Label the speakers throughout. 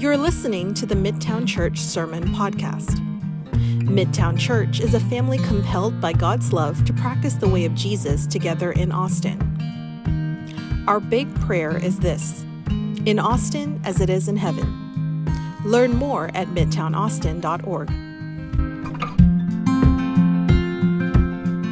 Speaker 1: You're listening to the Midtown Church Sermon Podcast. Midtown Church is a family compelled by God's love to practice the way of Jesus together in Austin. Our big prayer is this in Austin as it is in heaven. Learn more at midtownaustin.org.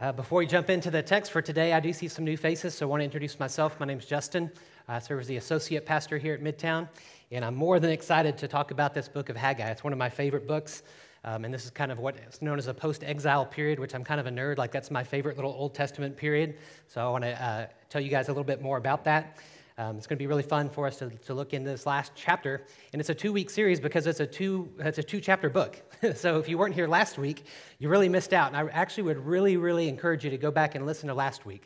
Speaker 2: Uh, before we jump into the text for today, I do see some new faces, so I want to introduce myself. My name is Justin. I serve as the associate pastor here at Midtown, and I'm more than excited to talk about this book of Haggai. It's one of my favorite books, um, and this is kind of what is known as a post exile period, which I'm kind of a nerd. Like, that's my favorite little Old Testament period. So I want to uh, tell you guys a little bit more about that. Um, it's going to be really fun for us to, to look into this last chapter. And it's a two week series because it's a two, it's a two chapter book. so if you weren't here last week, you really missed out. And I actually would really, really encourage you to go back and listen to last week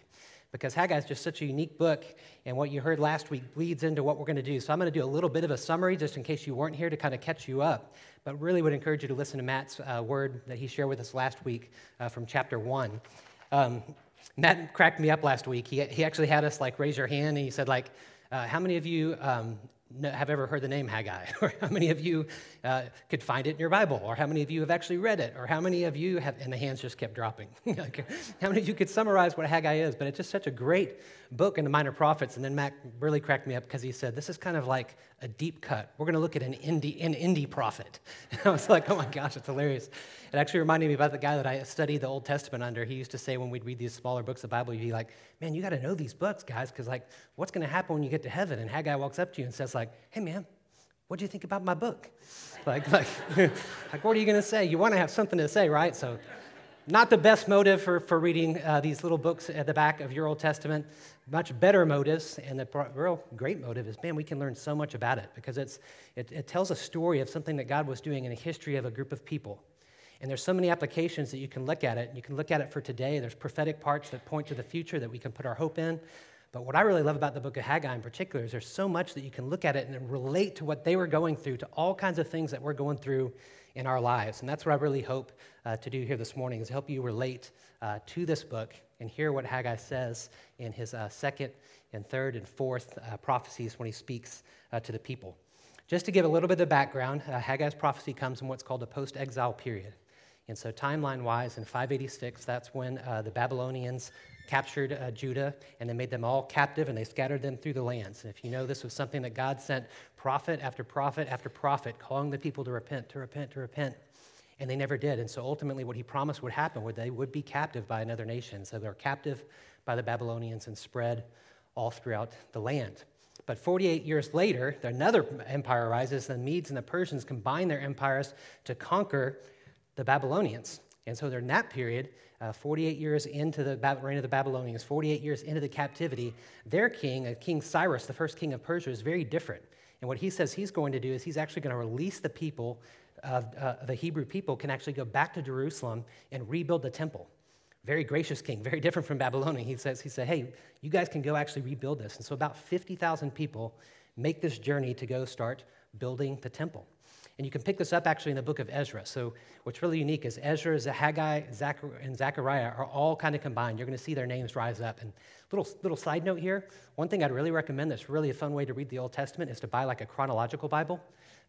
Speaker 2: because Haggai is just such a unique book, and what you heard last week bleeds into what we're going to do. So I'm going to do a little bit of a summary just in case you weren't here to kind of catch you up, but really would encourage you to listen to Matt's uh, word that he shared with us last week uh, from chapter one. Um, Matt cracked me up last week. He, he actually had us like raise your hand, and he said like, uh, "How many of you um, have ever heard the name Haggai? Or how many of you uh, could find it in your Bible? Or how many of you have actually read it? Or how many of you have, and the hands just kept dropping. how many of you could summarize what Haggai is? But it's just such a great book in the Minor Prophets. And then Matt really cracked me up because he said, This is kind of like a deep cut. We're going to look at an indie, an indie prophet. And I was like, Oh my gosh, it's hilarious. It actually reminded me about the guy that I studied the Old Testament under. He used to say when we'd read these smaller books of the Bible, he'd be like, Man, you got to know these books, guys, because like, what's going to happen when you get to heaven? And Haggai walks up to you and says, like, Hey, man, what do you think about my book? Like, like, like what are you going to say? You want to have something to say, right? So, not the best motive for, for reading uh, these little books at the back of your Old Testament. Much better motives, and the real great motive is, man, we can learn so much about it because it's, it, it tells a story of something that God was doing in a history of a group of people. And there's so many applications that you can look at it. You can look at it for today. There's prophetic parts that point to the future that we can put our hope in. But what I really love about the book of Haggai in particular is there's so much that you can look at it and relate to what they were going through, to all kinds of things that we're going through in our lives. And that's what I really hope uh, to do here this morning is help you relate uh, to this book and hear what Haggai says in his uh, second and third and fourth uh, prophecies when he speaks uh, to the people. Just to give a little bit of background, uh, Haggai's prophecy comes in what's called a post exile period. And so, timeline wise, in 586, that's when the Babylonians captured uh, Judah and they made them all captive and they scattered them through the lands. And if you know, this was something that God sent prophet after prophet after prophet, calling the people to repent, to repent, to repent. And they never did. And so ultimately, what he promised would happen was they would be captive by another nation. So they're captive by the Babylonians and spread all throughout the land. But 48 years later, another empire arises. The Medes and the Persians combine their empires to conquer the Babylonians. And so during that period, uh, 48 years into the reign of the Babylonians, 48 years into the captivity, their king, uh, King Cyrus, the first king of Persia, is very different. And what he says he's going to do is he's actually going to release the people, of uh, the Hebrew people, can actually go back to Jerusalem and rebuild the temple. Very gracious king, very different from Babylonia. He says, he said, hey, you guys can go actually rebuild this. And so about 50,000 people make this journey to go start building the temple. And you can pick this up actually in the book of Ezra. So, what's really unique is Ezra, Haggai, and Zechariah are all kind of combined. You're going to see their names rise up. And little little side note here: one thing I'd really recommend that's really a fun way to read the Old Testament is to buy like a chronological Bible,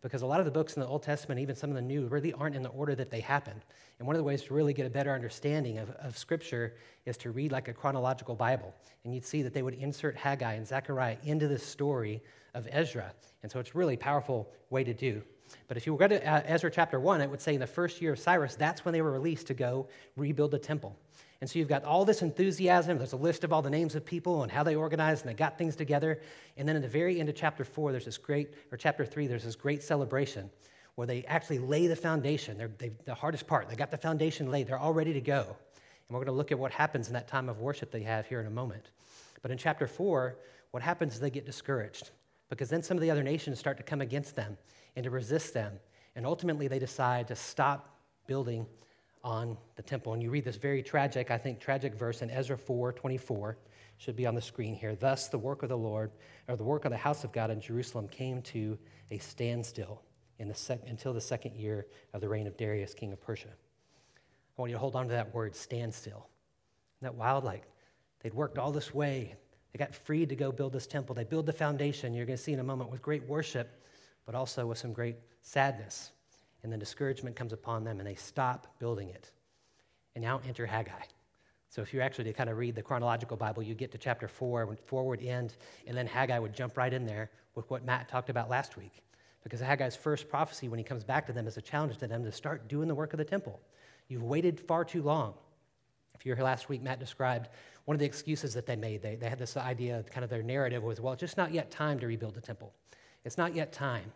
Speaker 2: because a lot of the books in the Old Testament, even some of the New, really aren't in the order that they happened. And one of the ways to really get a better understanding of, of Scripture is to read like a chronological Bible. And you'd see that they would insert Haggai and Zechariah into the story of Ezra. And so it's really powerful way to do. But if you go to Ezra chapter 1, it would say in the first year of Cyrus, that's when they were released to go rebuild the temple. And so you've got all this enthusiasm. There's a list of all the names of people and how they organized and they got things together. And then at the very end of chapter 4, there's this great, or chapter 3, there's this great celebration where they actually lay the foundation. They're, they, the hardest part, they got the foundation laid. They're all ready to go. And we're going to look at what happens in that time of worship they have here in a moment. But in chapter 4, what happens is they get discouraged because then some of the other nations start to come against them and to resist them. And ultimately, they decide to stop building on the temple. And you read this very tragic, I think, tragic verse in Ezra 4 24, should be on the screen here. Thus, the work of the Lord, or the work of the house of God in Jerusalem, came to a standstill in the sec- until the second year of the reign of Darius, king of Persia. I want you to hold on to that word, standstill. Isn't that wild? Like, they'd worked all this way. They got freed to go build this temple. They build the foundation. You're going to see in a moment with great worship but also with some great sadness. And then discouragement comes upon them and they stop building it. And now enter Haggai. So if you actually to kind of read the chronological Bible, you get to chapter 4, forward end, and then Haggai would jump right in there with what Matt talked about last week. Because Haggai's first prophecy, when he comes back to them, is a challenge to them to start doing the work of the temple. You've waited far too long. If you were here last week, Matt described one of the excuses that they made. They, they had this idea, kind of their narrative was, well, it's just not yet time to rebuild the temple. It's not yet time.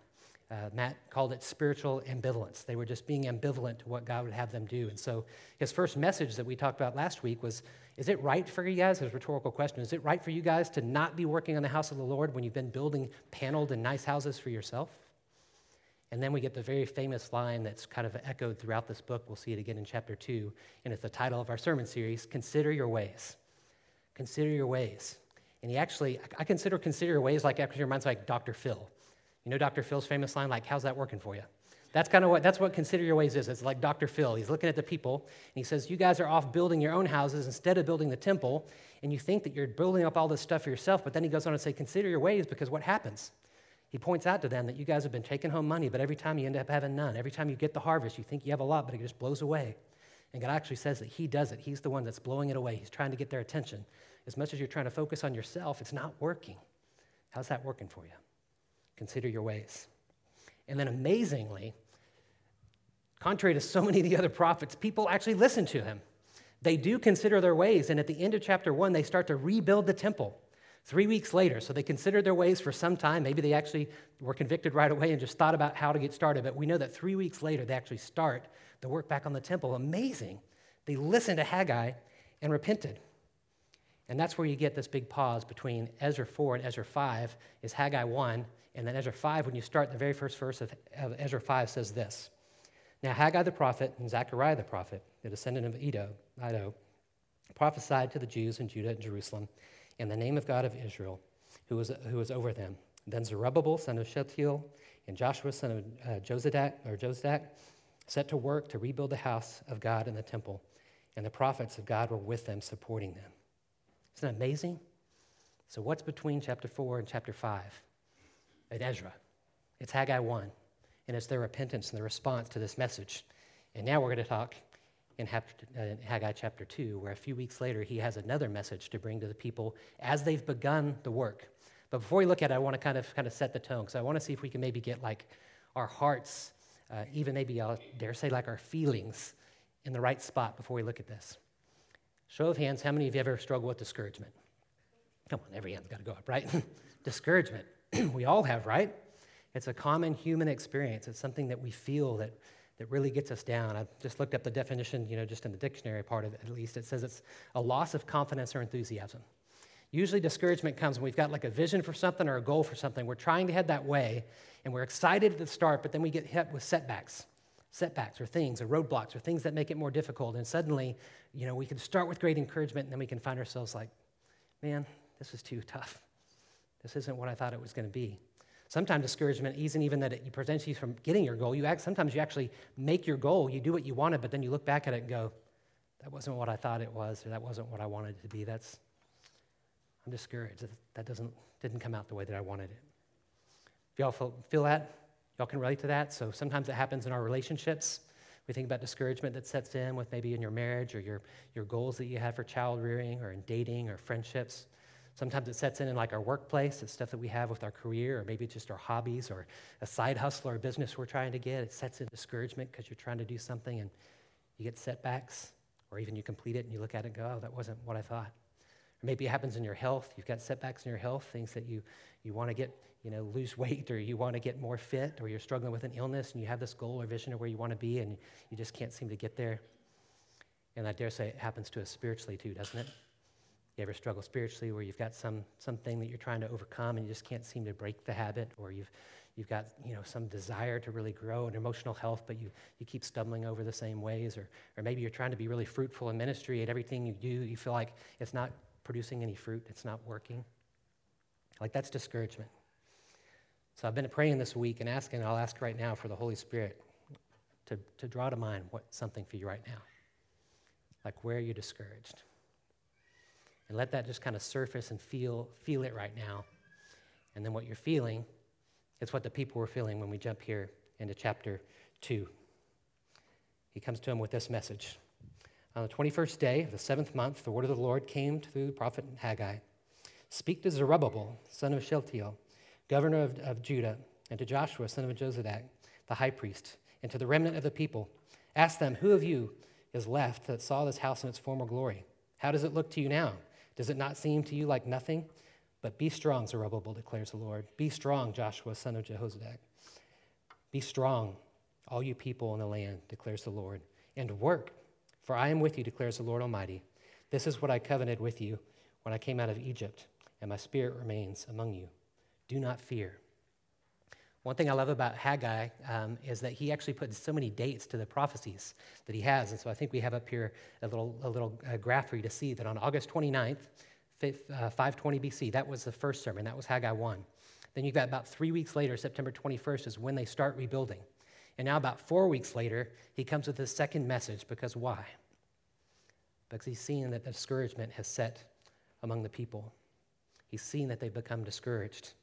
Speaker 2: Uh, Matt called it spiritual ambivalence. They were just being ambivalent to what God would have them do. And so his first message that we talked about last week was Is it right for you guys? His rhetorical question Is it right for you guys to not be working on the house of the Lord when you've been building paneled and nice houses for yourself? And then we get the very famous line that's kind of echoed throughout this book. We'll see it again in chapter two. And it's the title of our sermon series Consider Your Ways. Consider Your Ways. And he actually, I consider Consider Your Ways like actually reminds me like Dr. Phil. You know Dr. Phil's famous line, like, how's that working for you? That's kind of what, that's what Consider Your Ways is. It's like Dr. Phil. He's looking at the people and he says, You guys are off building your own houses instead of building the temple. And you think that you're building up all this stuff for yourself. But then he goes on to say, Consider your ways because what happens? He points out to them that you guys have been taking home money, but every time you end up having none. Every time you get the harvest, you think you have a lot, but it just blows away. And God actually says that He does it. He's the one that's blowing it away. He's trying to get their attention. As much as you're trying to focus on yourself, it's not working. How's that working for you? Consider your ways. And then amazingly, contrary to so many of the other prophets, people actually listen to him. They do consider their ways. And at the end of chapter one, they start to rebuild the temple. Three weeks later, so they considered their ways for some time. Maybe they actually were convicted right away and just thought about how to get started. But we know that three weeks later, they actually start the work back on the temple. Amazing. They listened to Haggai and repented. And that's where you get this big pause between Ezra 4 and Ezra 5 is Haggai 1. And then Ezra 5, when you start the very first verse of, of Ezra 5, says this. Now Haggai the prophet and Zechariah the prophet, the descendant of Edo, Iddo, prophesied to the Jews in Judah and Jerusalem in the name of God of Israel, who was, who was over them. Then Zerubbabel, son of Shealtiel, and Joshua, son of uh, Josadak, or Josadak, set to work to rebuild the house of God and the temple, and the prophets of God were with them, supporting them. Isn't that amazing? So, what's between chapter 4 and chapter 5? At Ezra. It's Haggai 1, and it's their repentance and their response to this message. And now we're going to talk in Haggai chapter 2, where a few weeks later he has another message to bring to the people as they've begun the work. But before we look at it, I want to kind of, kind of set the tone, because I want to see if we can maybe get like our hearts, uh, even maybe I'll dare say like our feelings, in the right spot before we look at this. Show of hands, how many of you ever struggled with discouragement? Come on, every hand's got to go up, right? discouragement. we all have, right? It's a common human experience. It's something that we feel that that really gets us down. I just looked up the definition, you know, just in the dictionary part of it at least. It says it's a loss of confidence or enthusiasm. Usually, discouragement comes when we've got like a vision for something or a goal for something. We're trying to head that way, and we're excited at the start, but then we get hit with setbacks, setbacks or things or roadblocks or things that make it more difficult. And suddenly, you know, we can start with great encouragement, and then we can find ourselves like, man, this is too tough. This isn't what I thought it was going to be. Sometimes discouragement isn't even that it prevents you from getting your goal. You act, sometimes you actually make your goal, you do what you wanted, but then you look back at it and go, that wasn't what I thought it was, or that wasn't what I wanted it to be. That's, I'm discouraged. That doesn't, didn't come out the way that I wanted it. If y'all feel, feel that, y'all can relate to that. So sometimes it happens in our relationships. We think about discouragement that sets in with maybe in your marriage or your, your goals that you have for child rearing or in dating or friendships. Sometimes it sets in in like our workplace. It's stuff that we have with our career, or maybe just our hobbies, or a side hustle or a business we're trying to get. It sets in discouragement because you're trying to do something and you get setbacks, or even you complete it and you look at it and go, oh, that wasn't what I thought. Maybe it happens in your health. You've got setbacks in your health, things that you, you want to get, you know, lose weight, or you want to get more fit, or you're struggling with an illness and you have this goal or vision of where you want to be and you just can't seem to get there. And I dare say it happens to us spiritually too, doesn't it? You ever struggle spiritually where you've got some something that you're trying to overcome and you just can't seem to break the habit, or you've you've got you know some desire to really grow in emotional health, but you, you keep stumbling over the same ways, or or maybe you're trying to be really fruitful in ministry and everything you do, you feel like it's not producing any fruit, it's not working. Like that's discouragement. So I've been praying this week and asking, I'll ask right now for the Holy Spirit to, to draw to mind what something for you right now. Like where are you discouraged? And let that just kind of surface and feel, feel it right now. And then what you're feeling, It's what the people were feeling when we jump here into chapter 2. He comes to him with this message. On the 21st day of the seventh month, the word of the Lord came through the prophet Haggai. Speak to Zerubbabel, son of Shealtiel, governor of, of Judah, and to Joshua, son of Jozadak, the high priest, and to the remnant of the people. Ask them, Who of you is left that saw this house in its former glory? How does it look to you now? Does it not seem to you like nothing? But be strong, Zerubbabel, declares the Lord. Be strong, Joshua, son of Jehozadak. Be strong, all you people in the land, declares the Lord, and work, for I am with you, declares the Lord Almighty. This is what I covenanted with you when I came out of Egypt, and my spirit remains among you. Do not fear. One thing I love about Haggai um, is that he actually puts so many dates to the prophecies that he has. And so I think we have up here a little, a little uh, graph for you to see that on August 29th, 520 uh, BC, that was the first sermon. That was Haggai 1. Then you've got about three weeks later, September 21st, is when they start rebuilding. And now, about four weeks later, he comes with his second message because why? Because he's seen that the discouragement has set among the people. He's seen that they've become discouraged.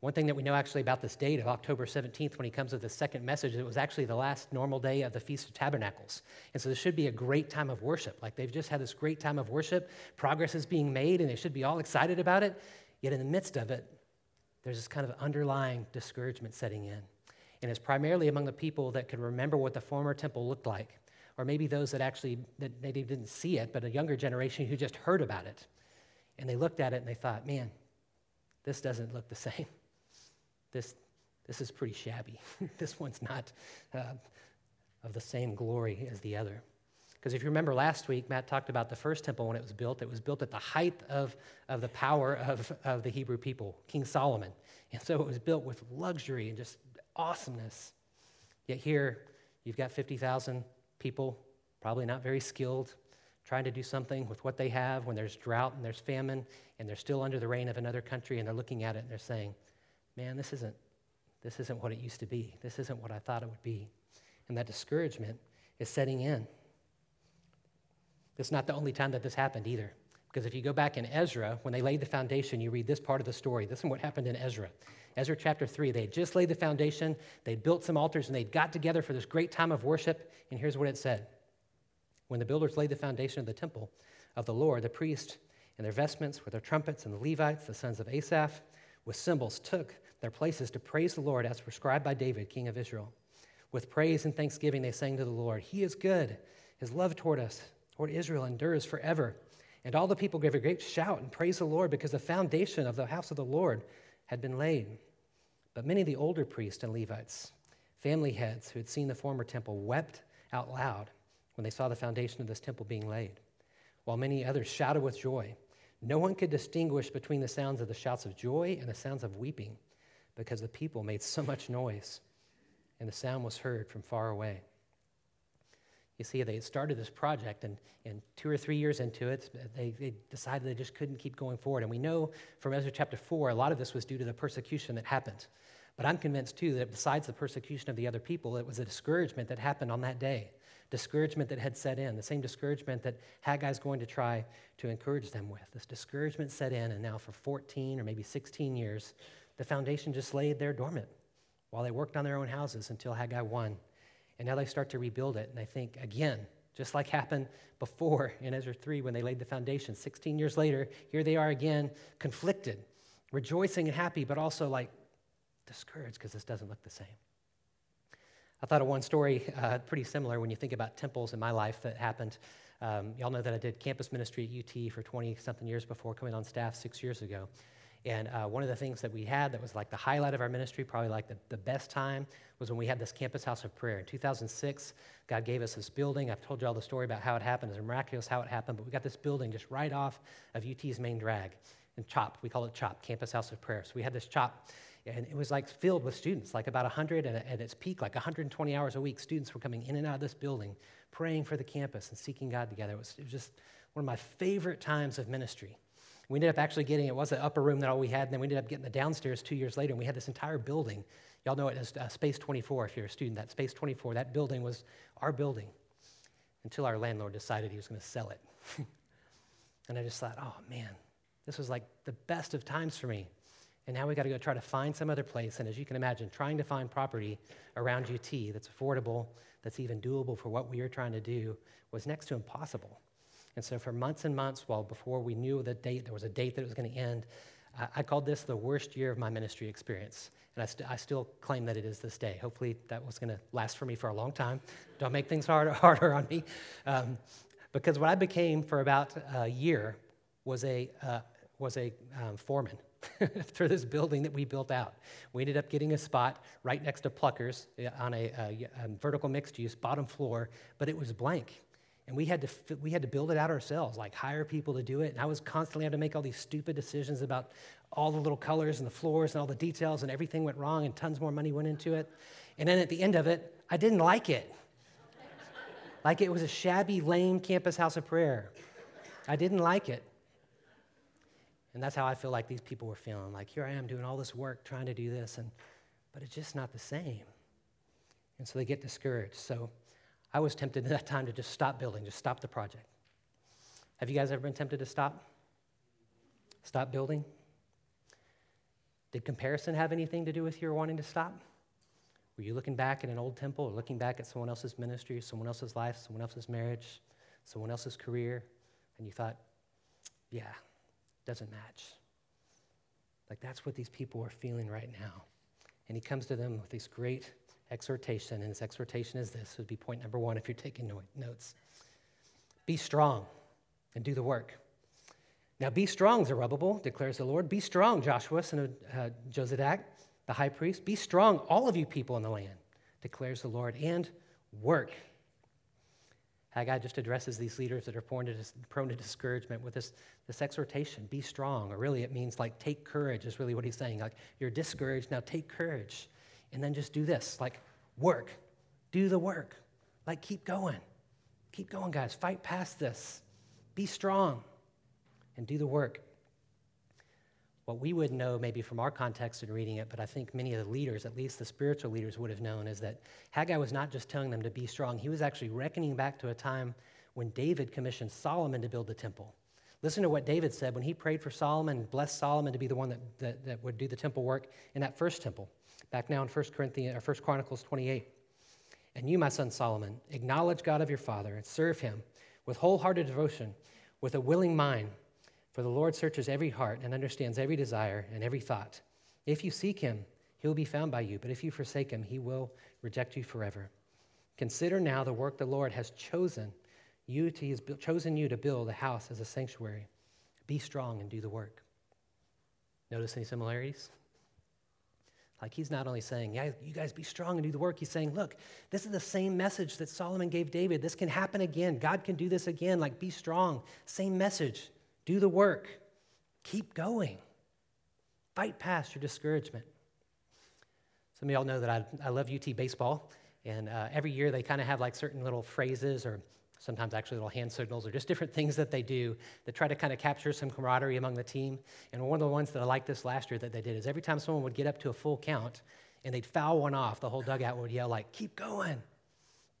Speaker 2: One thing that we know actually about this date of October 17th, when he comes with the second message, it was actually the last normal day of the Feast of Tabernacles. And so this should be a great time of worship. Like they've just had this great time of worship. Progress is being made, and they should be all excited about it. Yet in the midst of it, there's this kind of underlying discouragement setting in. And it's primarily among the people that could remember what the former temple looked like, or maybe those that actually that maybe didn't see it, but a younger generation who just heard about it. And they looked at it and they thought, man, this doesn't look the same this, this is pretty shabby. this one's not uh, of the same glory as the other. Because if you remember last week, Matt talked about the first temple when it was built. It was built at the height of, of the power of, of the Hebrew people, King Solomon. And so it was built with luxury and just awesomeness. Yet here, you've got 50,000 people, probably not very skilled, trying to do something with what they have when there's drought and there's famine and they're still under the reign of another country and they're looking at it and they're saying, man, this isn't, this isn't what it used to be. This isn't what I thought it would be. And that discouragement is setting in. It's not the only time that this happened either. Because if you go back in Ezra, when they laid the foundation, you read this part of the story. This is what happened in Ezra. Ezra chapter 3, they had just laid the foundation, they'd built some altars, and they'd got together for this great time of worship. And here's what it said When the builders laid the foundation of the temple of the Lord, the priests in their vestments with their trumpets, and the Levites, the sons of Asaph, with cymbals, took their places to praise the Lord as prescribed by David, king of Israel. With praise and thanksgiving, they sang to the Lord, He is good. His love toward us, toward Israel, endures forever. And all the people gave a great shout and praised the Lord because the foundation of the house of the Lord had been laid. But many of the older priests and Levites, family heads who had seen the former temple, wept out loud when they saw the foundation of this temple being laid, while many others shouted with joy. No one could distinguish between the sounds of the shouts of joy and the sounds of weeping because the people made so much noise and the sound was heard from far away. You see, they started this project, and, and two or three years into it, they, they decided they just couldn't keep going forward. And we know from Ezra chapter 4, a lot of this was due to the persecution that happened. But I'm convinced, too, that besides the persecution of the other people, it was a discouragement that happened on that day. Discouragement that had set in, the same discouragement that Haggai's going to try to encourage them with. This discouragement set in, and now for 14 or maybe 16 years, the foundation just laid there dormant while they worked on their own houses until Haggai 1. And now they start to rebuild it. And I think, again, just like happened before in Ezra 3 when they laid the foundation, 16 years later, here they are again, conflicted, rejoicing and happy, but also like discouraged because this doesn't look the same. I thought of one story uh, pretty similar when you think about temples in my life that happened. Um, y'all know that I did campus ministry at UT for 20 something years before coming on staff six years ago. And uh, one of the things that we had that was like the highlight of our ministry, probably like the, the best time, was when we had this campus house of prayer. In 2006, God gave us this building. I've told you all the story about how it happened. It's miraculous how it happened, but we got this building just right off of UT's main drag. And CHOP, we call it CHOP, Campus House of Prayer. So we had this CHOP, and it was like filled with students, like about 100, and at its peak, like 120 hours a week, students were coming in and out of this building, praying for the campus and seeking God together. It was, it was just one of my favorite times of ministry. We ended up actually getting, it was the upper room that all we had, and then we ended up getting the downstairs two years later, and we had this entire building. Y'all know it as uh, Space 24 if you're a student. That Space 24, that building was our building until our landlord decided he was going to sell it. and I just thought, oh man, this was like the best of times for me. And now we got to go try to find some other place. And as you can imagine, trying to find property around UT that's affordable, that's even doable for what we are trying to do, was next to impossible. And so for months and months, while before we knew the date, there was a date that it was going to end, I, I called this the worst year of my ministry experience. And I, st- I still claim that it is this day. Hopefully that was going to last for me for a long time. Don't make things harder, harder on me. Um, because what I became for about a year was a, uh, was a um, foreman for this building that we built out. We ended up getting a spot right next to Pluckers uh, on a, a, a vertical mixed use bottom floor, but it was blank. And we had, to, we had to build it out ourselves, like hire people to do it. And I was constantly having to make all these stupid decisions about all the little colors and the floors and all the details, and everything went wrong, and tons more money went into it. And then at the end of it, I didn't like it. like it was a shabby, lame campus house of prayer. I didn't like it. And that's how I feel like these people were feeling. Like, here I am doing all this work trying to do this, and, but it's just not the same. And so they get discouraged. So I was tempted at that time to just stop building, just stop the project. Have you guys ever been tempted to stop? Stop building? Did comparison have anything to do with your wanting to stop? Were you looking back at an old temple or looking back at someone else's ministry, someone else's life, someone else's marriage, someone else's career, and you thought, yeah, doesn't match. Like that's what these people are feeling right now. And he comes to them with these great exhortation, and his exhortation is this would be point number one if you're taking notes. Be strong and do the work. Now, be strong, Zerubbabel, declares the Lord. Be strong, Joshua, son of uh, Jozadak, the high priest. Be strong, all of you people in the land, declares the Lord, and work Haggai just addresses these leaders that are prone to, prone to discouragement with this, this exhortation be strong. Or really, it means like take courage, is really what he's saying. Like, you're discouraged, now take courage. And then just do this like, work, do the work. Like, keep going. Keep going, guys. Fight past this. Be strong and do the work what we would know maybe from our context in reading it, but I think many of the leaders, at least the spiritual leaders, would have known is that Haggai was not just telling them to be strong, he was actually reckoning back to a time when David commissioned Solomon to build the temple. Listen to what David said when he prayed for Solomon blessed Solomon to be the one that, that, that would do the temple work in that first temple. Back now in 1 Corinthians or 1 Chronicles 28. And you, my son Solomon, acknowledge God of your father and serve him with wholehearted devotion, with a willing mind for the Lord searches every heart and understands every desire and every thought. If you seek him, he will be found by you, but if you forsake him, he will reject you forever. Consider now the work the Lord has chosen you to, he has chosen you to build a house as a sanctuary. Be strong and do the work. Notice any similarities? Like he's not only saying, yeah, you guys be strong and do the work. He's saying, look, this is the same message that Solomon gave David. This can happen again. God can do this again. Like, be strong. Same message. Do the work. Keep going. Fight past your discouragement. Some of y'all know that I, I love UT baseball, and uh, every year they kind of have like certain little phrases or sometimes actually little hand signals or just different things that they do that try to kind of capture some camaraderie among the team. And one of the ones that I liked this last year that they did is every time someone would get up to a full count and they'd foul one off, the whole dugout would yell like, keep going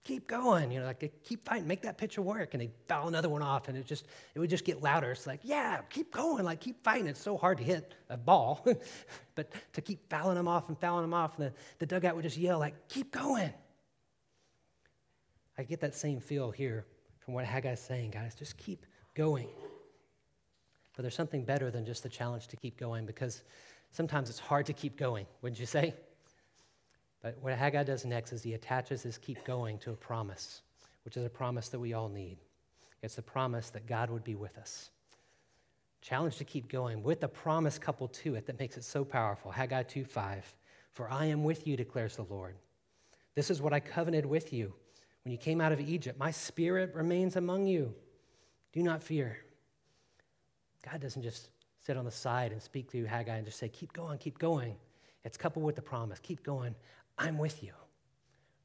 Speaker 2: keep going, you know, like keep fighting, make that pitcher work. And they foul another one off, and it just it would just get louder. It's like, yeah, keep going, like keep fighting. It's so hard to hit a ball, but to keep fouling them off and fouling them off, and the, the dugout would just yell like, keep going. I get that same feel here from what Haggai's saying, guys. Just keep going. But there's something better than just the challenge to keep going because sometimes it's hard to keep going, wouldn't you say? But what Haggai does next is he attaches his keep going to a promise, which is a promise that we all need. It's the promise that God would be with us. Challenge to keep going with a promise coupled to it that makes it so powerful. Haggai 2 5. For I am with you, declares the Lord. This is what I covenanted with you when you came out of Egypt. My spirit remains among you. Do not fear. God doesn't just sit on the side and speak through Haggai and just say, Keep going, keep going. It's coupled with the promise. Keep going. I'm with you.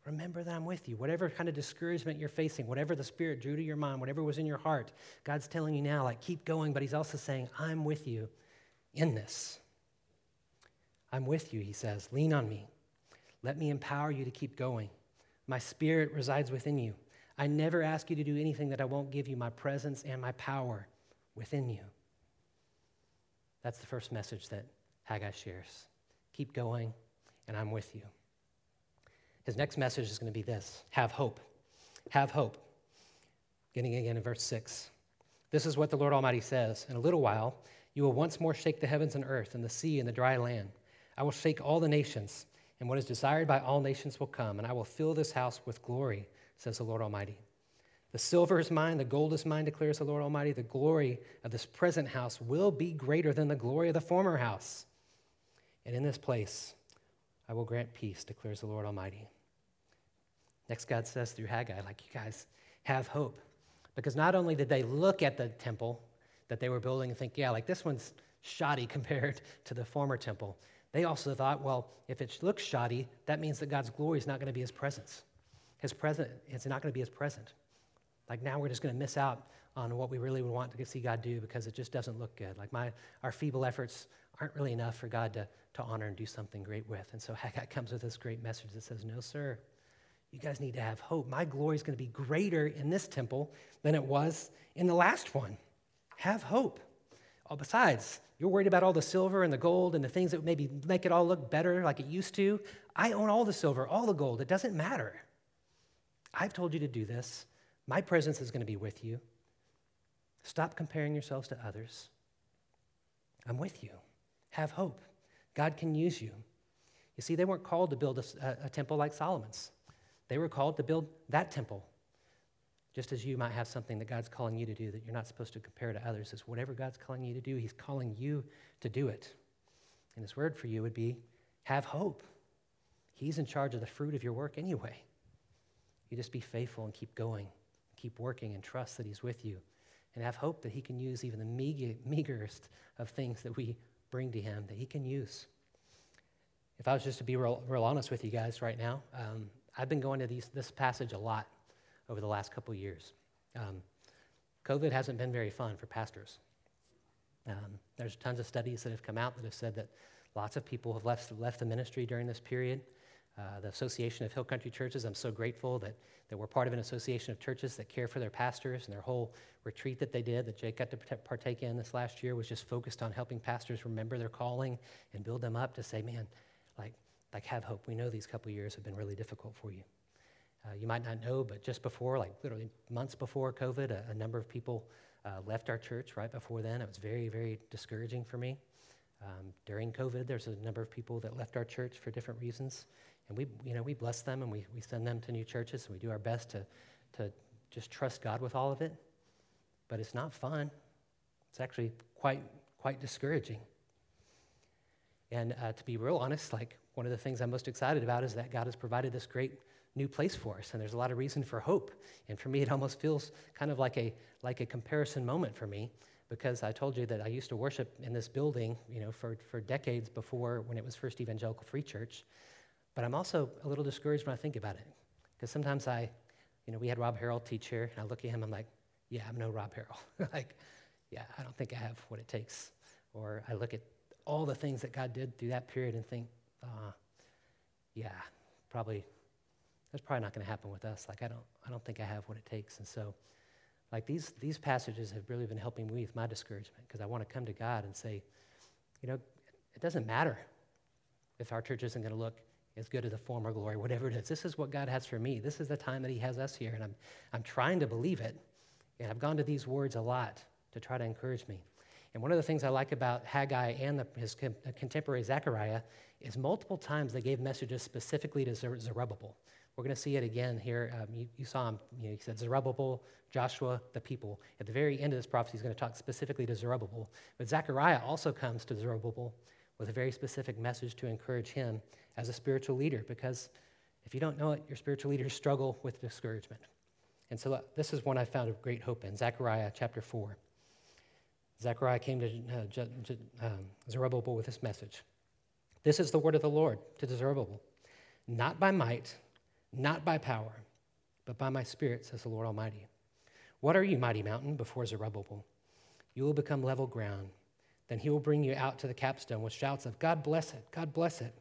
Speaker 2: Remember that I'm with you. Whatever kind of discouragement you're facing, whatever the Spirit drew to your mind, whatever was in your heart, God's telling you now, like, keep going, but He's also saying, I'm with you in this. I'm with you, He says. Lean on me. Let me empower you to keep going. My Spirit resides within you. I never ask you to do anything that I won't give you my presence and my power within you. That's the first message that Haggai shares. Keep going, and I'm with you. His next message is going to be this have hope. Have hope. Getting again in verse 6. This is what the Lord Almighty says In a little while, you will once more shake the heavens and earth, and the sea and the dry land. I will shake all the nations, and what is desired by all nations will come, and I will fill this house with glory, says the Lord Almighty. The silver is mine, the gold is mine, declares the Lord Almighty. The glory of this present house will be greater than the glory of the former house. And in this place I will grant peace, declares the Lord Almighty. Next, God says through Haggai, like, you guys have hope. Because not only did they look at the temple that they were building and think, yeah, like this one's shoddy compared to the former temple, they also thought, well, if it looks shoddy, that means that God's glory is not going to be his presence. His present, it's not going to be his present. Like now we're just going to miss out on what we really would want to see God do because it just doesn't look good. Like my, our feeble efforts aren't really enough for God to, to honor and do something great with. And so Haggai comes with this great message that says, no, sir, you guys need to have hope. My glory is going to be greater in this temple than it was in the last one. Have hope. Oh, besides, you're worried about all the silver and the gold and the things that maybe make it all look better like it used to. I own all the silver, all the gold. It doesn't matter. I've told you to do this. My presence is going to be with you. Stop comparing yourselves to others. I'm with you. Have hope. God can use you. You see, they weren't called to build a, a temple like Solomon's. They were called to build that temple. Just as you might have something that God's calling you to do that you're not supposed to compare to others, is whatever God's calling you to do, He's calling you to do it. And His word for you would be have hope. He's in charge of the fruit of your work anyway. You just be faithful and keep going, keep working, and trust that He's with you, and have hope that He can use even the meager, meagerest of things that we bring to Him, that He can use. If I was just to be real, real honest with you guys right now, um, I've been going to these, this passage a lot over the last couple years. Um, COVID hasn't been very fun for pastors. Um, there's tons of studies that have come out that have said that lots of people have left, left the ministry during this period. Uh, the Association of Hill Country Churches, I'm so grateful that, that we're part of an association of churches that care for their pastors, and their whole retreat that they did, that Jake got to partake in this last year, was just focused on helping pastors remember their calling and build them up to say, man, like, like have hope. We know these couple years have been really difficult for you. Uh, you might not know, but just before, like literally months before COVID, a, a number of people uh, left our church right before then. It was very, very discouraging for me. Um, during COVID, there's a number of people that left our church for different reasons. And we, you know, we bless them and we, we send them to new churches and we do our best to, to just trust God with all of it. But it's not fun. It's actually quite, quite discouraging. And uh, to be real honest, like one of the things I'm most excited about is that God has provided this great new place for us, and there's a lot of reason for hope. And for me, it almost feels kind of like a like a comparison moment for me because I told you that I used to worship in this building, you know, for, for decades before when it was First Evangelical Free Church. But I'm also a little discouraged when I think about it because sometimes I, you know, we had Rob Harrell teach here, and I look at him, I'm like, yeah, I'm no Rob Harrell. like, yeah, I don't think I have what it takes. Or I look at all the things that God did through that period and think, uh, yeah, probably that's probably not going to happen with us. Like I don't, I don't think I have what it takes. And so, like these these passages have really been helping me with my discouragement because I want to come to God and say, you know, it doesn't matter if our church isn't going to look as good as the former glory, whatever it is. This is what God has for me. This is the time that He has us here, and I'm I'm trying to believe it. And I've gone to these words a lot to try to encourage me. And one of the things I like about Haggai and the, his contemporary Zechariah is multiple times they gave messages specifically to Zerubbabel. We're going to see it again here. Um, you, you, saw him, you know, he said Zerubbabel, Joshua, the people. At the very end of this prophecy, he's going to talk specifically to Zerubbabel. But Zechariah also comes to Zerubbabel with a very specific message to encourage him as a spiritual leader, because if you don't know it, your spiritual leaders struggle with discouragement. And so uh, this is one I found of great hope in Zechariah chapter 4. Zechariah came to uh, um, Zerubbabel with this message. This is the word of the Lord to Zerubbabel. Not by might, not by power, but by my spirit, says the Lord Almighty. What are you, mighty mountain, before Zerubbabel? You will become level ground. Then he will bring you out to the capstone with shouts of, God bless it, God bless it.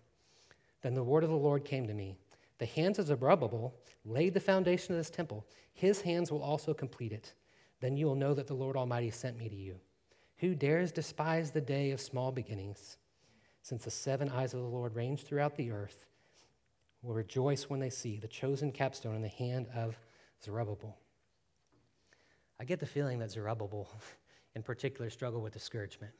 Speaker 2: Then the word of the Lord came to me. The hands of Zerubbabel laid the foundation of this temple. His hands will also complete it. Then you will know that the Lord Almighty sent me to you. Who dares despise the day of small beginnings? since the seven eyes of the Lord range throughout the earth, will rejoice when they see the chosen capstone in the hand of Zerubbabel. I get the feeling that Zerubbabel, in particular, struggled with discouragement.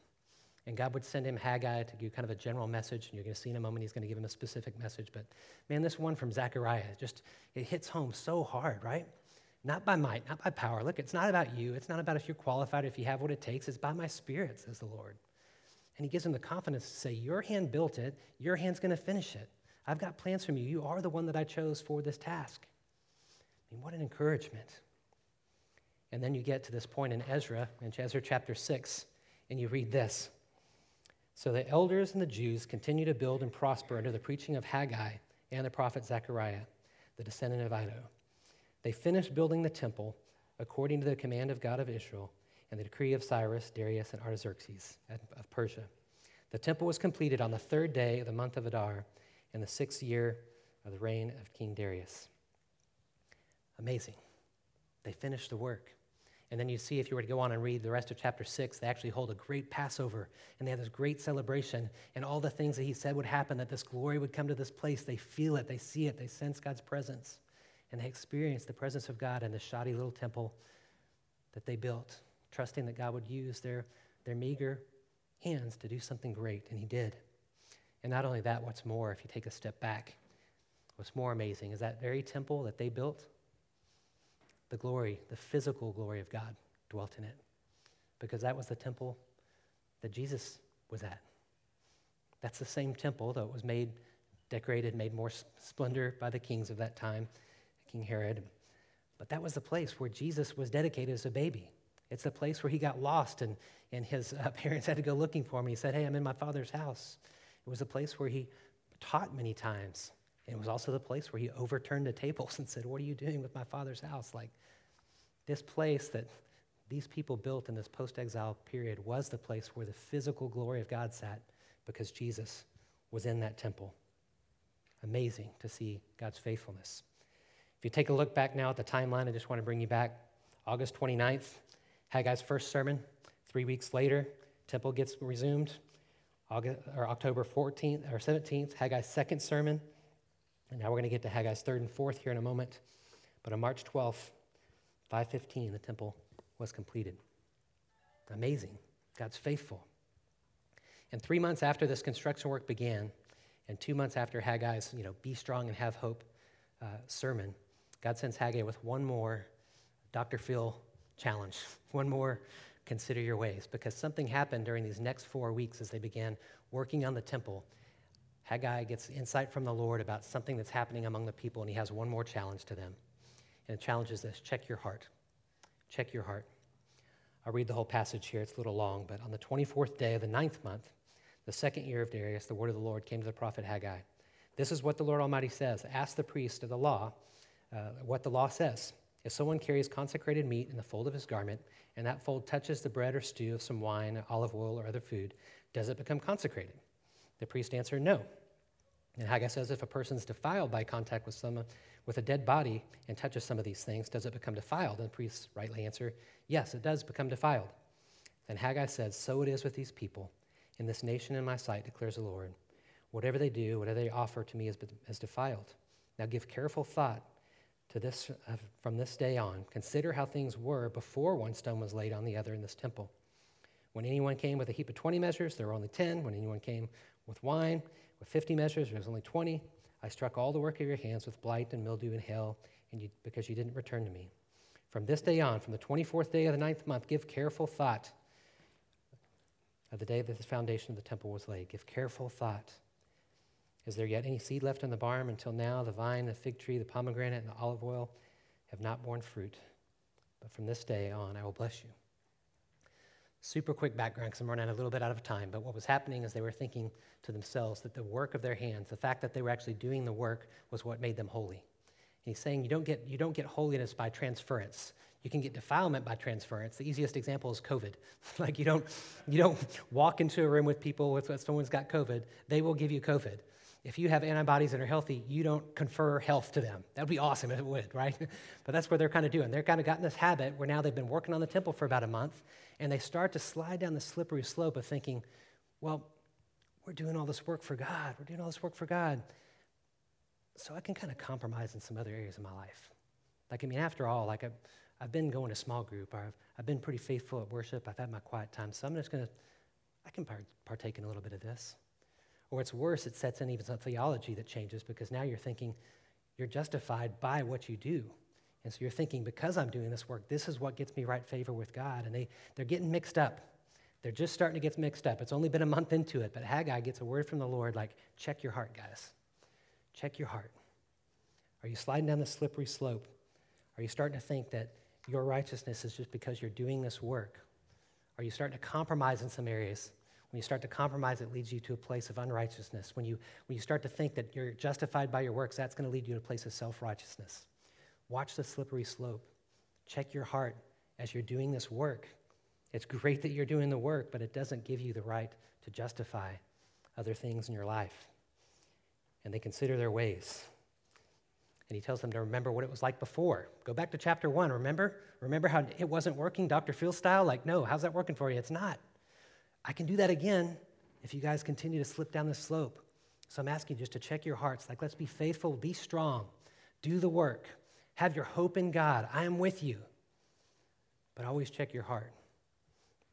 Speaker 2: And God would send him Haggai to give kind of a general message, and you're going to see in a moment he's going to give him a specific message. But man, this one from Zechariah just it hits home so hard, right? Not by might, not by power. Look, it's not about you. It's not about if you're qualified, if you have what it takes. It's by my spirit, says the Lord. And he gives him the confidence to say, Your hand built it, your hand's going to finish it. I've got plans from you. You are the one that I chose for this task. I mean, what an encouragement. And then you get to this point in Ezra, in Ezra chapter 6, and you read this. So the elders and the Jews continue to build and prosper under the preaching of Haggai and the prophet Zechariah, the descendant of Iddo. They finished building the temple according to the command of God of Israel and the decree of Cyrus, Darius, and Artaxerxes of Persia. The temple was completed on the third day of the month of Adar in the sixth year of the reign of King Darius. Amazing. They finished the work. And then you see, if you were to go on and read the rest of chapter 6, they actually hold a great Passover and they have this great celebration. And all the things that he said would happen, that this glory would come to this place, they feel it, they see it, they sense God's presence. And they experience the presence of God in this shoddy little temple that they built, trusting that God would use their, their meager hands to do something great. And he did. And not only that, what's more, if you take a step back, what's more amazing is that very temple that they built the glory, the physical glory of God dwelt in it. Because that was the temple that Jesus was at. That's the same temple, though it was made, decorated, made more splendor by the kings of that time, King Herod. But that was the place where Jesus was dedicated as a baby. It's the place where he got lost and, and his uh, parents had to go looking for him. He said, Hey, I'm in my father's house. It was a place where he taught many times. And it was also the place where he overturned the tables and said, What are you doing with my father's house? Like, this place that these people built in this post exile period was the place where the physical glory of God sat because Jesus was in that temple. Amazing to see God's faithfulness. If you take a look back now at the timeline, I just want to bring you back. August 29th, Haggai's first sermon. Three weeks later, temple gets resumed. August, or October 14th or 17th, Haggai's second sermon. And now we're going to get to Haggai's third and fourth here in a moment. But on March 12th, 515, the temple was completed. Amazing. God's faithful. And three months after this construction work began, and two months after Haggai's, you know, be strong and have hope uh, sermon, God sends Haggai with one more Dr. Phil challenge, one more consider your ways, because something happened during these next four weeks as they began working on the temple Haggai gets insight from the Lord about something that's happening among the people, and he has one more challenge to them. And the challenge is this check your heart. Check your heart. I'll read the whole passage here. It's a little long, but on the 24th day of the ninth month, the second year of Darius, the word of the Lord came to the prophet Haggai. This is what the Lord Almighty says Ask the priest of the law uh, what the law says. If someone carries consecrated meat in the fold of his garment, and that fold touches the bread or stew of some wine, olive oil, or other food, does it become consecrated? The priest answered, No. And Haggai says if a person's defiled by contact with some with a dead body and touches some of these things, does it become defiled? And the priests rightly answer, Yes, it does become defiled. Then Haggai says, So it is with these people. In this nation in my sight, declares the Lord. Whatever they do, whatever they offer to me is, is defiled. Now give careful thought to this uh, from this day on. Consider how things were before one stone was laid on the other in this temple. When anyone came with a heap of 20 measures, there were only 10. When anyone came with wine, with 50 measures, there was only 20. I struck all the work of your hands with blight and mildew and hail, and you, because you didn't return to me. From this day on, from the 24th day of the ninth month, give careful thought of the day that the foundation of the temple was laid. Give careful thought. Is there yet any seed left in the barn until now? The vine, the fig tree, the pomegranate, and the olive oil have not borne fruit. But from this day on, I will bless you. Super quick background because I'm running a little bit out of time. But what was happening is they were thinking to themselves that the work of their hands, the fact that they were actually doing the work, was what made them holy. And he's saying you don't get, you don't get holiness by transference. You can get defilement by transference. The easiest example is COVID. like you don't, you don't walk into a room with people with someone's got COVID, they will give you COVID. If you have antibodies and are healthy, you don't confer health to them. That would be awesome if it would, right? but that's what they're kind of doing. They're kind of gotten this habit where now they've been working on the temple for about a month, and they start to slide down the slippery slope of thinking, well, we're doing all this work for God. We're doing all this work for God. So I can kind of compromise in some other areas of my life. Like, I mean, after all, like I've, I've been going to small group, I've, I've been pretty faithful at worship, I've had my quiet time, so I'm just going to, I can partake in a little bit of this. Or it's worse, it sets in even some theology that changes because now you're thinking you're justified by what you do. And so you're thinking, because I'm doing this work, this is what gets me right favor with God. And they, they're getting mixed up. They're just starting to get mixed up. It's only been a month into it, but Haggai gets a word from the Lord like, check your heart, guys. Check your heart. Are you sliding down the slippery slope? Are you starting to think that your righteousness is just because you're doing this work? Are you starting to compromise in some areas? When you start to compromise, it leads you to a place of unrighteousness. When you, when you start to think that you're justified by your works, that's going to lead you to a place of self righteousness. Watch the slippery slope. Check your heart as you're doing this work. It's great that you're doing the work, but it doesn't give you the right to justify other things in your life. And they consider their ways. And he tells them to remember what it was like before. Go back to chapter one. Remember? Remember how it wasn't working, Dr. Phil style? Like, no, how's that working for you? It's not. I can do that again if you guys continue to slip down the slope. So I'm asking you just to check your hearts. Like, let's be faithful, be strong, do the work. Have your hope in God. I am with you. But always check your heart.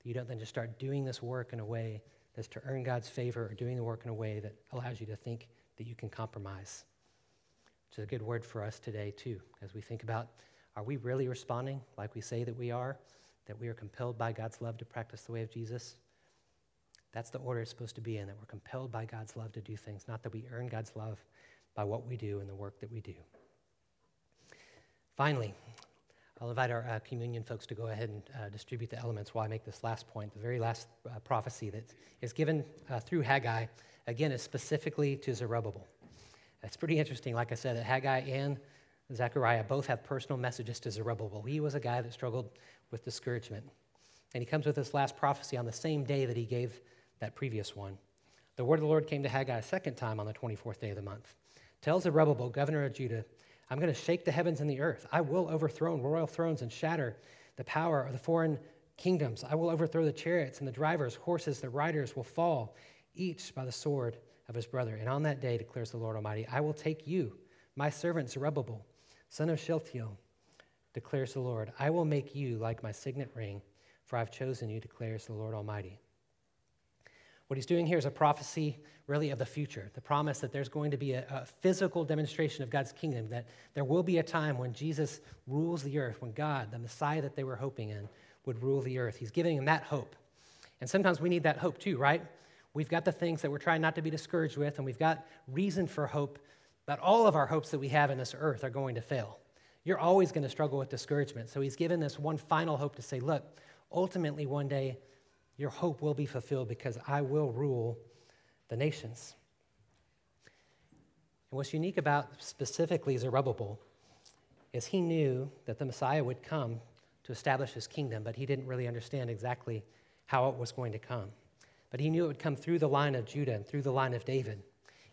Speaker 2: You don't then just start doing this work in a way that's to earn God's favor or doing the work in a way that allows you to think that you can compromise. Which is a good word for us today, too, as we think about are we really responding like we say that we are, that we are compelled by God's love to practice the way of Jesus? That's the order it's supposed to be in, that we're compelled by God's love to do things, not that we earn God's love by what we do and the work that we do. Finally, I'll invite our uh, communion folks to go ahead and uh, distribute the elements while I make this last point. The very last uh, prophecy that is given uh, through Haggai, again, is specifically to Zerubbabel. It's pretty interesting, like I said, that Haggai and Zechariah both have personal messages to Zerubbabel. He was a guy that struggled with discouragement. And he comes with this last prophecy on the same day that he gave that previous one. The word of the Lord came to Haggai a second time on the 24th day of the month. Tell Zerubbabel, governor of Judah, I'm going to shake the heavens and the earth. I will overthrow royal thrones and shatter the power of the foreign kingdoms. I will overthrow the chariots and the drivers, horses, the riders will fall, each by the sword of his brother. And on that day, declares the Lord Almighty, I will take you, my servant Zerubbabel, son of Shealtiel, declares the Lord. I will make you like my signet ring, for I've chosen you, declares the Lord Almighty. What he's doing here is a prophecy, really, of the future. The promise that there's going to be a, a, physical demonstration of God's kingdom, that there will be a time when Jesus rules the earth, when God, the Messiah that they were hoping in, would rule the earth. He's giving them that hope. And sometimes we need that hope too, right? We've got the things that we're trying not to be discouraged with, and we've got reason for hope, but all of our hopes that we have in this earth are going to fail. You're always going to struggle with discouragement. So he's given this one final hope to say, look, ultimately one day your hope will be fulfilled because I will rule the nations. And what's unique about specifically Zerubbabel is he knew that the Messiah would come to establish his kingdom, but he didn't really understand exactly how it was going to come. But he knew it would come through the line of Judah and through the line of David.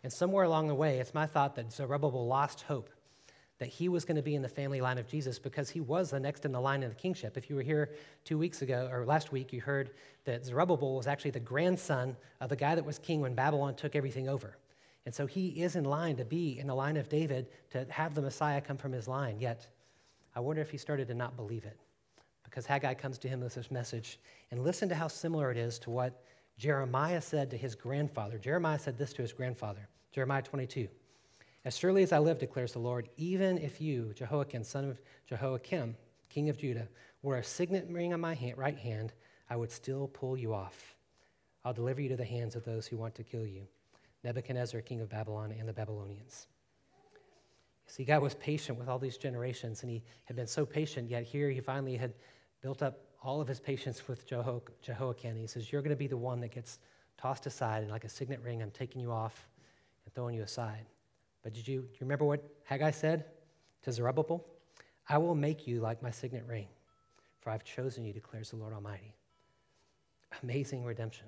Speaker 2: And somewhere along the way, it's my thought that Zerubbabel lost hope that he was going to be in the family line of Jesus because he was the next in the line of the kingship. If you were here two weeks ago, or last week, you heard that Zerubbabel was actually the grandson of the guy that was king when Babylon took everything over. And so he is in line to be in the line of David to have the Messiah come from his line. Yet, I wonder if he started to not believe it because Haggai comes to him with this message. And listen to how similar it is to what Jeremiah said to his grandfather. Jeremiah said this to his grandfather, Jeremiah 22. As surely as I live, declares the Lord, even if you, Jehoiachin, son of Jehoiakim, king of Judah, were a signet ring on my hand, right hand, I would still pull you off. I'll deliver you to the hands of those who want to kill you Nebuchadnezzar, king of Babylon, and the Babylonians. See, God was patient with all these generations, and he had been so patient, yet here he finally had built up all of his patience with Jeho- Jehoiakim. He says, You're going to be the one that gets tossed aside, and like a signet ring, I'm taking you off and throwing you aside. But did you, do you remember what Haggai said to Zerubbabel? I will make you like my signet ring, for I've chosen you, declares the Lord Almighty. Amazing redemption.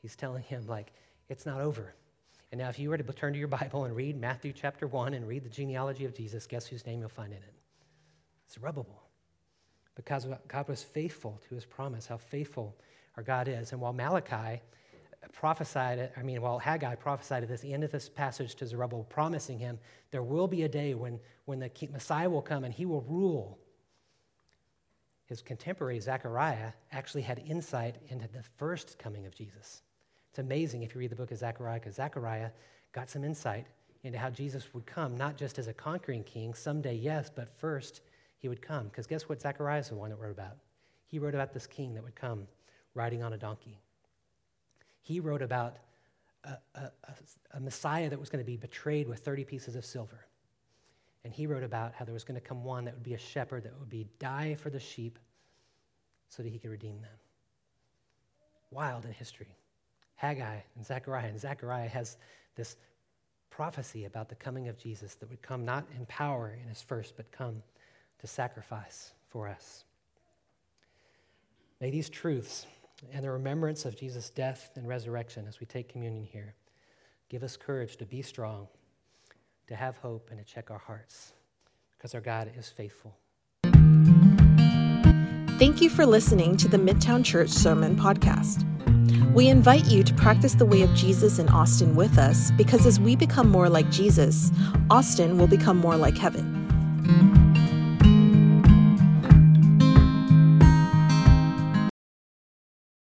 Speaker 2: He's telling him, like, it's not over. And now, if you were to turn to your Bible and read Matthew chapter 1 and read the genealogy of Jesus, guess whose name you'll find in it? Zerubbabel. Because God was faithful to his promise, how faithful our God is. And while Malachi prophesied, I mean, well, Haggai prophesied at this the end of this passage to Zerubbabel, promising him there will be a day when, when the Messiah will come and he will rule. His contemporary, Zechariah, actually had insight into the first coming of Jesus. It's amazing if you read the book of Zechariah, because Zechariah got some insight into how Jesus would come, not just as a conquering king, someday, yes, but first he would come. Because guess what Zechariah is the one that wrote about? He wrote about this king that would come riding on a donkey. He wrote about a, a, a Messiah that was going to be betrayed with 30 pieces of silver. And he wrote about how there was going to come one that would be a shepherd that would be die for the sheep so that he could redeem them. Wild in history. Haggai and Zechariah. And Zechariah has this prophecy about the coming of Jesus that would come not in power in his first, but come to sacrifice for us. May these truths and the remembrance of Jesus' death and resurrection as we take communion here give us courage to be strong, to have hope, and to check our hearts because our God is faithful.
Speaker 1: Thank you for listening to the Midtown Church Sermon Podcast. We invite you to practice the way of Jesus in Austin with us because as we become more like Jesus, Austin will become more like heaven.